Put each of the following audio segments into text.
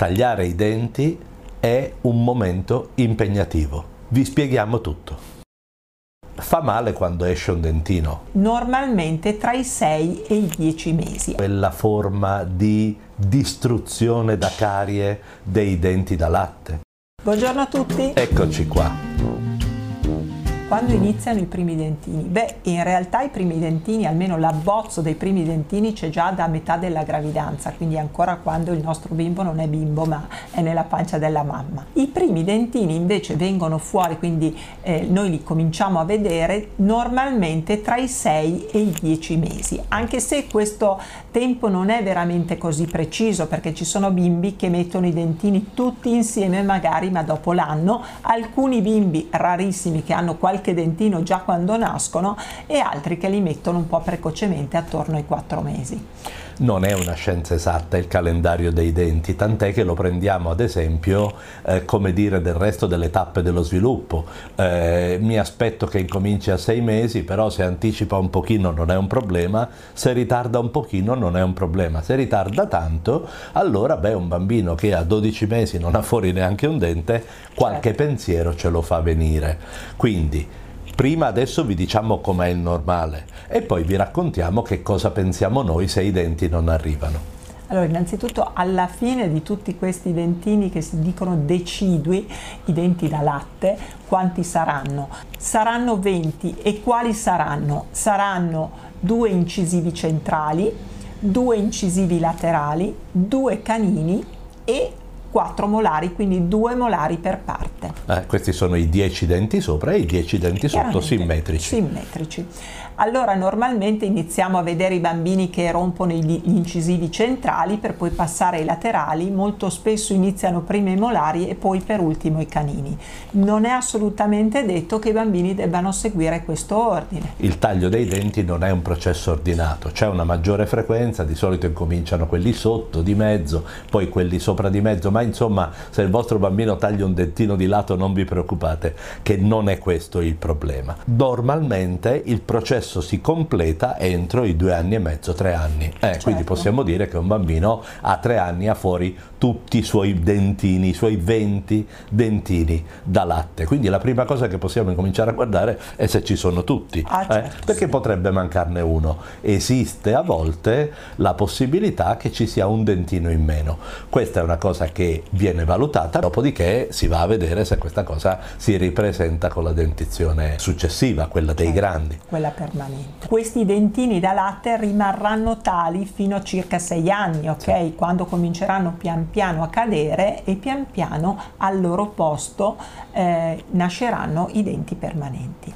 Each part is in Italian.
Tagliare i denti è un momento impegnativo. Vi spieghiamo tutto. Fa male quando esce un dentino. Normalmente tra i 6 e i 10 mesi. Quella forma di distruzione da carie dei denti da latte. Buongiorno a tutti. Eccoci qua. Quando iniziano i primi dentini? Beh, in realtà i primi dentini, almeno l'abbozzo dei primi dentini c'è già da metà della gravidanza, quindi ancora quando il nostro bimbo non è bimbo ma è nella pancia della mamma. I primi dentini invece vengono fuori, quindi eh, noi li cominciamo a vedere normalmente tra i 6 e i 10 mesi, anche se questo tempo non è veramente così preciso perché ci sono bimbi che mettono i dentini tutti insieme magari ma dopo l'anno, alcuni bimbi rarissimi che hanno qualche qualche dentino già quando nascono e altri che li mettono un po' precocemente attorno ai 4 mesi. Non è una scienza esatta il calendario dei denti, tant'è che lo prendiamo ad esempio eh, come dire del resto delle tappe dello sviluppo. Eh, mi aspetto che incominci a sei mesi, però se anticipa un pochino non è un problema, se ritarda un pochino non è un problema, se ritarda tanto allora beh un bambino che a 12 mesi non ha fuori neanche un dente, qualche certo. pensiero ce lo fa venire. Quindi Prima adesso vi diciamo com'è il normale e poi vi raccontiamo che cosa pensiamo noi se i denti non arrivano. Allora, innanzitutto alla fine di tutti questi dentini che si dicono decidui, i denti da latte, quanti saranno? Saranno 20 e quali saranno? Saranno due incisivi centrali, due incisivi laterali, due canini e 4 molari, quindi 2 molari per parte. Eh, questi sono i 10 denti sopra e i 10 denti sotto simmetrici. Simmetrici. Allora normalmente iniziamo a vedere i bambini che rompono gli incisivi centrali per poi passare ai laterali, molto spesso iniziano prima i molari e poi per ultimo i canini. Non è assolutamente detto che i bambini debbano seguire questo ordine. Il taglio dei denti non è un processo ordinato, c'è una maggiore frequenza, di solito incominciano quelli sotto, di mezzo, poi quelli sopra di mezzo, ma insomma se il vostro bambino taglia un dentino di lato non vi preoccupate che non è questo il problema. Normalmente il processo si completa entro i due anni e mezzo, tre anni. Eh, certo. Quindi possiamo dire che un bambino a tre anni ha fuori tutti i suoi dentini, i suoi 20 dentini da latte. Quindi la prima cosa che possiamo incominciare a guardare è se ci sono tutti, ah, eh, certo, perché sì. potrebbe mancarne uno. Esiste a volte la possibilità che ci sia un dentino in meno. Questa è una cosa che viene valutata, dopodiché si va a vedere se questa cosa si ripresenta con la dentizione successiva, quella dei certo, grandi. Quella permanente. Questi dentini da latte rimarranno tali fino a circa 6 anni, ok? Sì. Quando cominceranno pian piano a cadere e pian piano al loro posto eh, nasceranno i denti permanenti.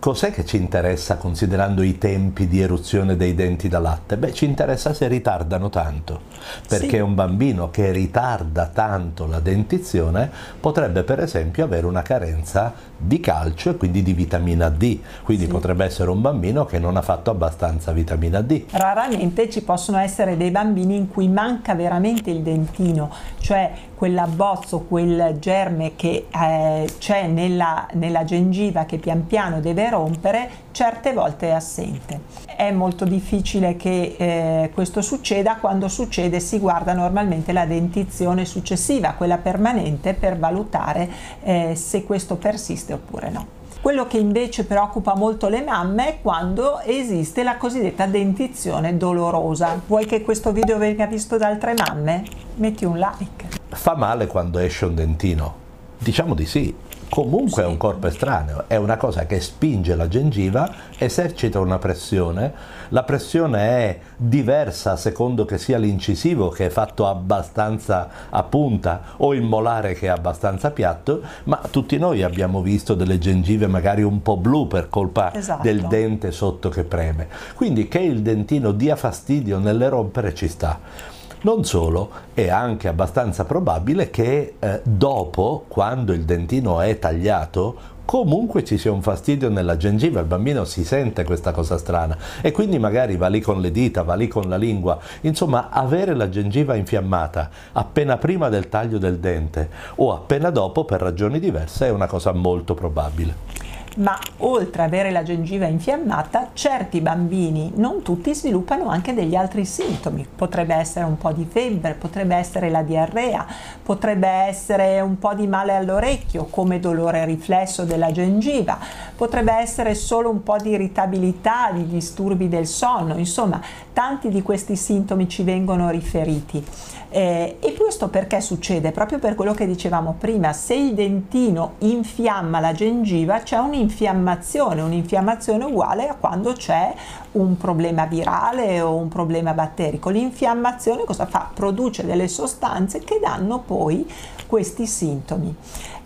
Cos'è che ci interessa considerando i tempi di eruzione dei denti da latte? Beh, ci interessa se ritardano tanto, perché sì. un bambino che ritarda tanto la dentizione potrebbe per esempio avere una carenza di calcio e quindi di vitamina D, quindi sì. potrebbe essere un bambino che non ha fatto abbastanza vitamina D. Raramente ci possono essere dei bambini in cui manca veramente il dentino, cioè quell'abbozzo, quel germe che eh, c'è nella, nella gengiva che pian piano deve rompere certe volte è assente. È molto difficile che eh, questo succeda, quando succede si guarda normalmente la dentizione successiva, quella permanente, per valutare eh, se questo persiste oppure no. Quello che invece preoccupa molto le mamme è quando esiste la cosiddetta dentizione dolorosa. Vuoi che questo video venga visto da altre mamme? Metti un like. Fa male quando esce un dentino? Diciamo di sì, comunque sì. è un corpo estraneo, è una cosa che spinge la gengiva, esercita una pressione, la pressione è diversa a secondo che sia l'incisivo che è fatto abbastanza a punta o il molare che è abbastanza piatto, ma tutti noi abbiamo visto delle gengive magari un po' blu per colpa esatto. del dente sotto che preme. Quindi che il dentino dia fastidio nelle rompere ci sta. Non solo, è anche abbastanza probabile che eh, dopo, quando il dentino è tagliato, comunque ci sia un fastidio nella gengiva, il bambino si sente questa cosa strana e quindi magari va lì con le dita, va lì con la lingua, insomma avere la gengiva infiammata appena prima del taglio del dente o appena dopo per ragioni diverse è una cosa molto probabile. Ma oltre ad avere la gengiva infiammata, certi bambini, non tutti, sviluppano anche degli altri sintomi. Potrebbe essere un po' di febbre, potrebbe essere la diarrea, potrebbe essere un po' di male all'orecchio come dolore riflesso della gengiva, potrebbe essere solo un po' di irritabilità, di disturbi del sonno, insomma tanti di questi sintomi ci vengono riferiti. Eh, e questo perché succede? Proprio per quello che dicevamo prima, se il dentino infiamma la gengiva c'è un'infiammazione, un'infiammazione uguale a quando c'è un problema virale o un problema batterico. L'infiammazione cosa fa? Produce delle sostanze che danno poi questi sintomi.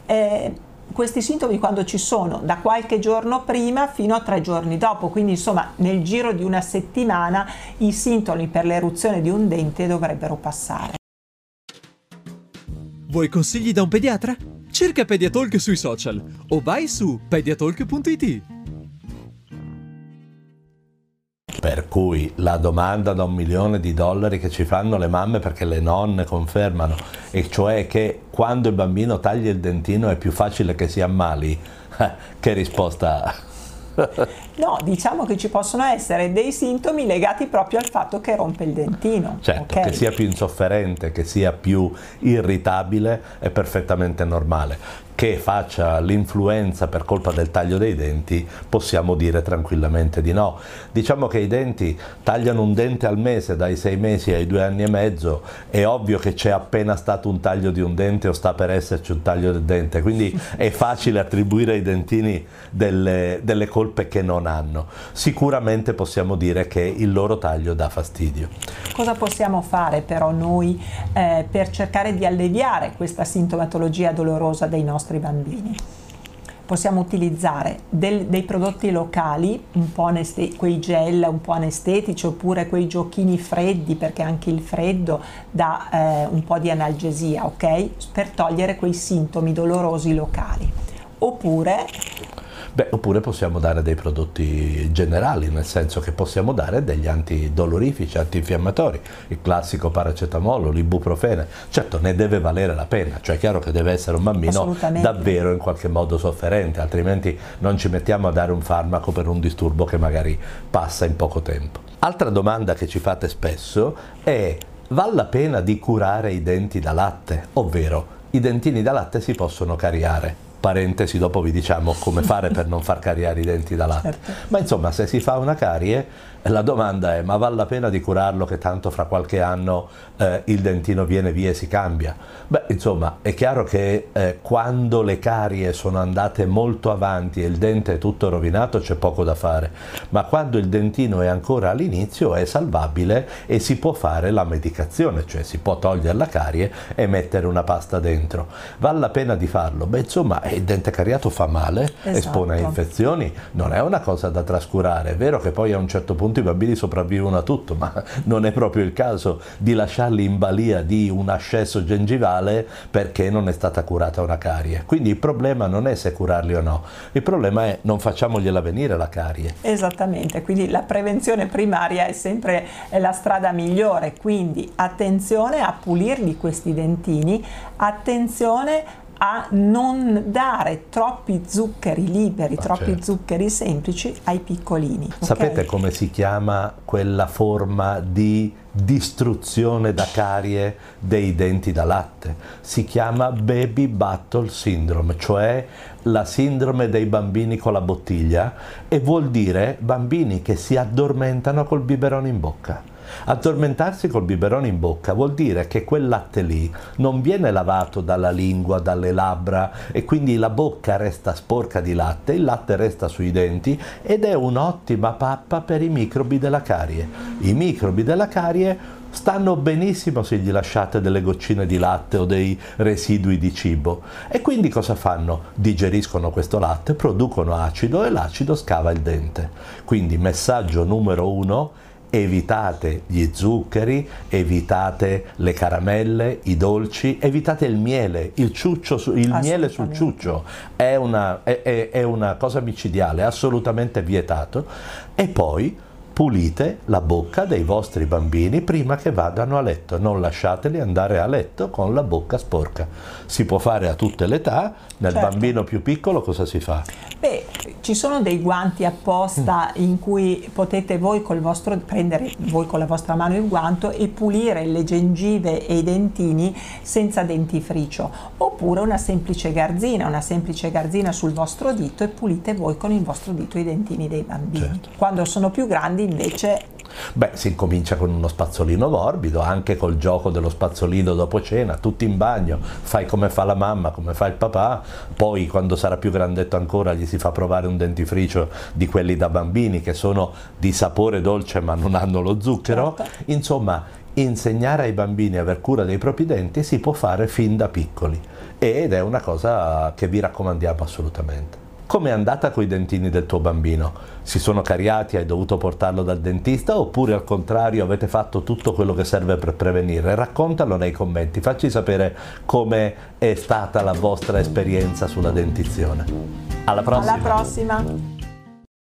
Eh, questi sintomi quando ci sono da qualche giorno prima fino a tre giorni dopo, quindi insomma nel giro di una settimana i sintomi per l'eruzione di un dente dovrebbero passare. Vuoi consigli da un pediatra? Cerca Pediatalk sui social o vai su pediatalk.it. Per cui la domanda da un milione di dollari che ci fanno le mamme perché le nonne confermano, e cioè che quando il bambino taglia il dentino è più facile che si ammali, che risposta No, diciamo che ci possono essere dei sintomi legati proprio al fatto che rompe il dentino. Certo, okay? che sia più insofferente, che sia più irritabile è perfettamente normale che faccia l'influenza per colpa del taglio dei denti, possiamo dire tranquillamente di no. Diciamo che i denti tagliano un dente al mese dai sei mesi ai due anni e mezzo, è ovvio che c'è appena stato un taglio di un dente o sta per esserci un taglio del dente, quindi è facile attribuire ai dentini delle, delle colpe che non hanno. Sicuramente possiamo dire che il loro taglio dà fastidio. Cosa possiamo fare però noi eh, per cercare di alleviare questa sintomatologia dolorosa dei nostri nostri bambini. Possiamo utilizzare del, dei prodotti locali, un po quei gel un po' anestetici oppure quei giochini freddi perché anche il freddo dà eh, un po' di analgesia, ok? Per togliere quei sintomi dolorosi locali. Oppure Beh, oppure possiamo dare dei prodotti generali, nel senso che possiamo dare degli antidolorifici, antinfiammatori, il classico paracetamolo, l'ibuprofene. Certo, ne deve valere la pena, cioè è chiaro che deve essere un bambino davvero in qualche modo sofferente, altrimenti non ci mettiamo a dare un farmaco per un disturbo che magari passa in poco tempo. Altra domanda che ci fate spesso è vale la pena di curare i denti da latte? Ovvero, i dentini da latte si possono cariare parentesi dopo vi diciamo come fare per non far cariare i denti da latte. Certo. Ma insomma se si fa una carie la domanda è ma vale la pena di curarlo che tanto fra qualche anno eh, il dentino viene via e si cambia? Beh insomma è chiaro che eh, quando le carie sono andate molto avanti e il dente è tutto rovinato c'è poco da fare, ma quando il dentino è ancora all'inizio è salvabile e si può fare la medicazione, cioè si può togliere la carie e mettere una pasta dentro. Vale la pena di farlo? Beh insomma il dente cariato fa male, esatto. espone a infezioni, non è una cosa da trascurare, è vero che poi a un certo punto i bambini sopravvivono a tutto, ma non è proprio il caso di lasciarli in balia di un ascesso gengivale perché non è stata curata una carie. Quindi il problema non è se curarli o no, il problema è non facciamogliela venire la carie. Esattamente, quindi la prevenzione primaria è sempre la strada migliore, quindi attenzione a pulirli questi dentini, attenzione a non dare troppi zuccheri liberi, ah, troppi certo. zuccheri semplici ai piccolini. Okay? Sapete come si chiama quella forma di distruzione da carie dei denti da latte? Si chiama baby battle syndrome, cioè la sindrome dei bambini con la bottiglia e vuol dire bambini che si addormentano col biberone in bocca. Addormentarsi col biberone in bocca vuol dire che quel latte lì non viene lavato dalla lingua, dalle labbra e quindi la bocca resta sporca di latte, il latte resta sui denti ed è un'ottima pappa per i microbi della carie. I microbi della carie stanno benissimo se gli lasciate delle goccine di latte o dei residui di cibo. E quindi cosa fanno? Digeriscono questo latte, producono acido e l'acido scava il dente. Quindi messaggio numero uno, evitate gli zuccheri, evitate le caramelle, i dolci, evitate il miele, il, ciuccio, il miele sul ciuccio è una, è, è una cosa micidiale, assolutamente vietato. E poi pulite la bocca dei vostri bambini prima che vadano a letto, non lasciateli andare a letto con la bocca sporca. Si può fare a tutte le età, nel Certo. bambino più piccolo cosa si fa? Beh, ci sono dei guanti apposta in cui potete voi col vostro prendere voi con la vostra mano il guanto e pulire le gengive e i dentini senza dentifricio, oppure una semplice garzina, una semplice garzina sul vostro dito e pulite voi con il vostro dito i dentini dei bambini. Certo. Quando sono più grandi invece Beh, si incomincia con uno spazzolino morbido, anche col gioco dello spazzolino dopo cena, tutti in bagno, fai come fa la mamma, come fa il papà, poi quando sarà più grandetto ancora gli si fa provare un dentifricio di quelli da bambini che sono di sapore dolce ma non hanno lo zucchero. Certo. Insomma, insegnare ai bambini a aver cura dei propri denti si può fare fin da piccoli ed è una cosa che vi raccomandiamo assolutamente. Com'è andata coi dentini del tuo bambino? Si sono cariati, hai dovuto portarlo dal dentista oppure al contrario avete fatto tutto quello che serve per prevenire? Raccontalo nei commenti, facci sapere come è stata la vostra esperienza sulla dentizione. Alla prossima! alla prossima.